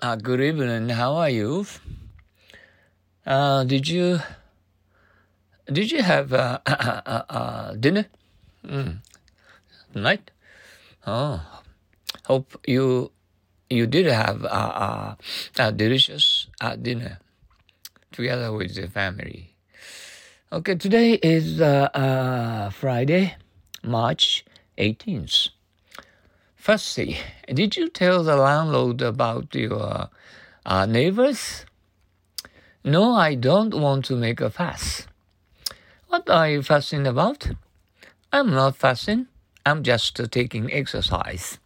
Uh, good evening. How are you? Uh, did you did you have uh, uh, uh, dinner mm. Oh, hope you you did have a, a delicious dinner together with the family. Okay, today is Friday, March 18th. Firstly, did you tell the landlord about your uh, neighbors? No, I don't want to make a fuss. What are you fussing about? I'm not fussing. I'm just taking exercise.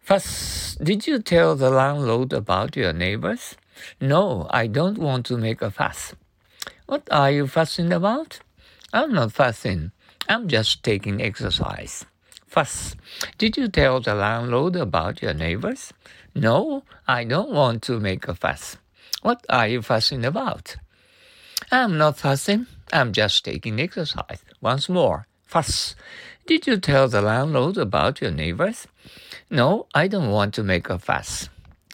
First, did you tell the landlord about your neighbors? No, I don't want to make a fuss. What are you fussing about? I'm not fussing. I'm just taking exercise fuss. Did you tell the landlord about your neighbors? No, I don't want to make a fuss. What are you fussing about? I'm not fussing. I'm just taking exercise. Once more, fuss. Did you tell the landlord about your neighbors? No, I don't want to make a fuss.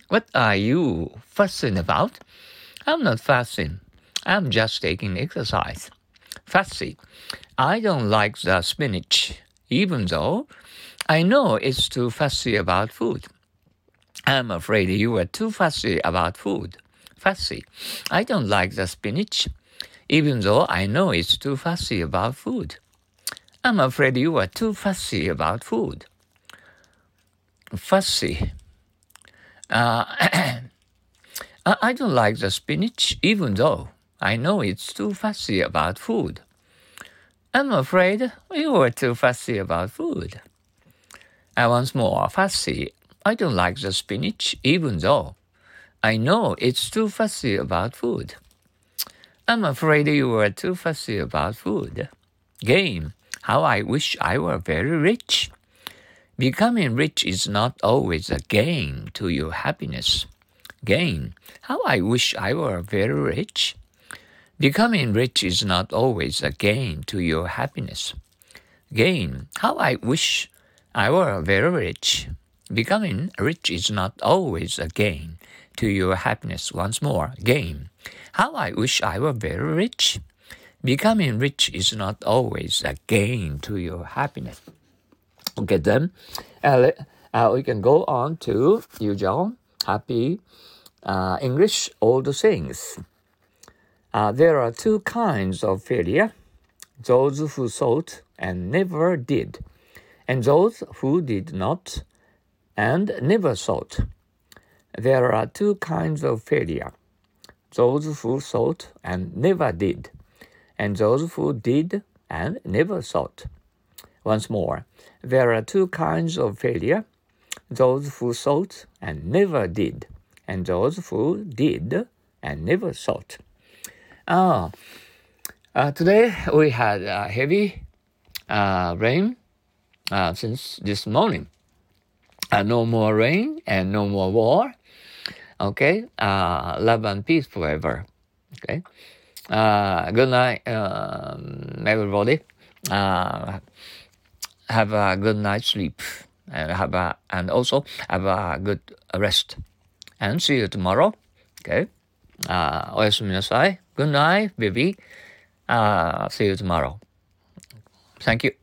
What are you fussing about? I'm not fussing. I'm just taking exercise. Fussy. I don't like the spinach even though I know it's too fussy about food. I'm afraid you are too fussy about food. Fussy. I don't like the spinach, even though I know it's too fussy about food. I'm afraid you are too fussy about food. Fussy. Uh, I don't like the spinach, even though I know it's too fussy about food. I'm afraid you were too fussy about food. And once more, fussy. I don't like the spinach, even though I know it's too fussy about food. I'm afraid you were too fussy about food. Game. How I wish I were very rich. Becoming rich is not always a gain to your happiness. Gain. How I wish I were very rich. Becoming rich is not always a gain to your happiness. Gain. How I wish I were very rich. Becoming rich is not always a gain to your happiness. Once more, gain. How I wish I were very rich. Becoming rich is not always a gain to your happiness. Okay, then uh, uh, we can go on to usual happy uh, English old sayings. Uh, there are two kinds of failure those who thought and never did, and those who did not and never thought. There are two kinds of failure those who thought and never did, and those who did and never thought. Once more, there are two kinds of failure those who thought and never did, and those who did and never thought. Oh, uh, today we had uh, heavy uh, rain uh, since this morning. Uh, no more rain and no more war. Okay, uh, love and peace forever. Okay, good night, um, everybody. have a good night's sleep and have a, and also have a good rest. And see you tomorrow. Okay. あおやすみなさい。 Good night, baby. Uh, see you tomorrow. Thank you.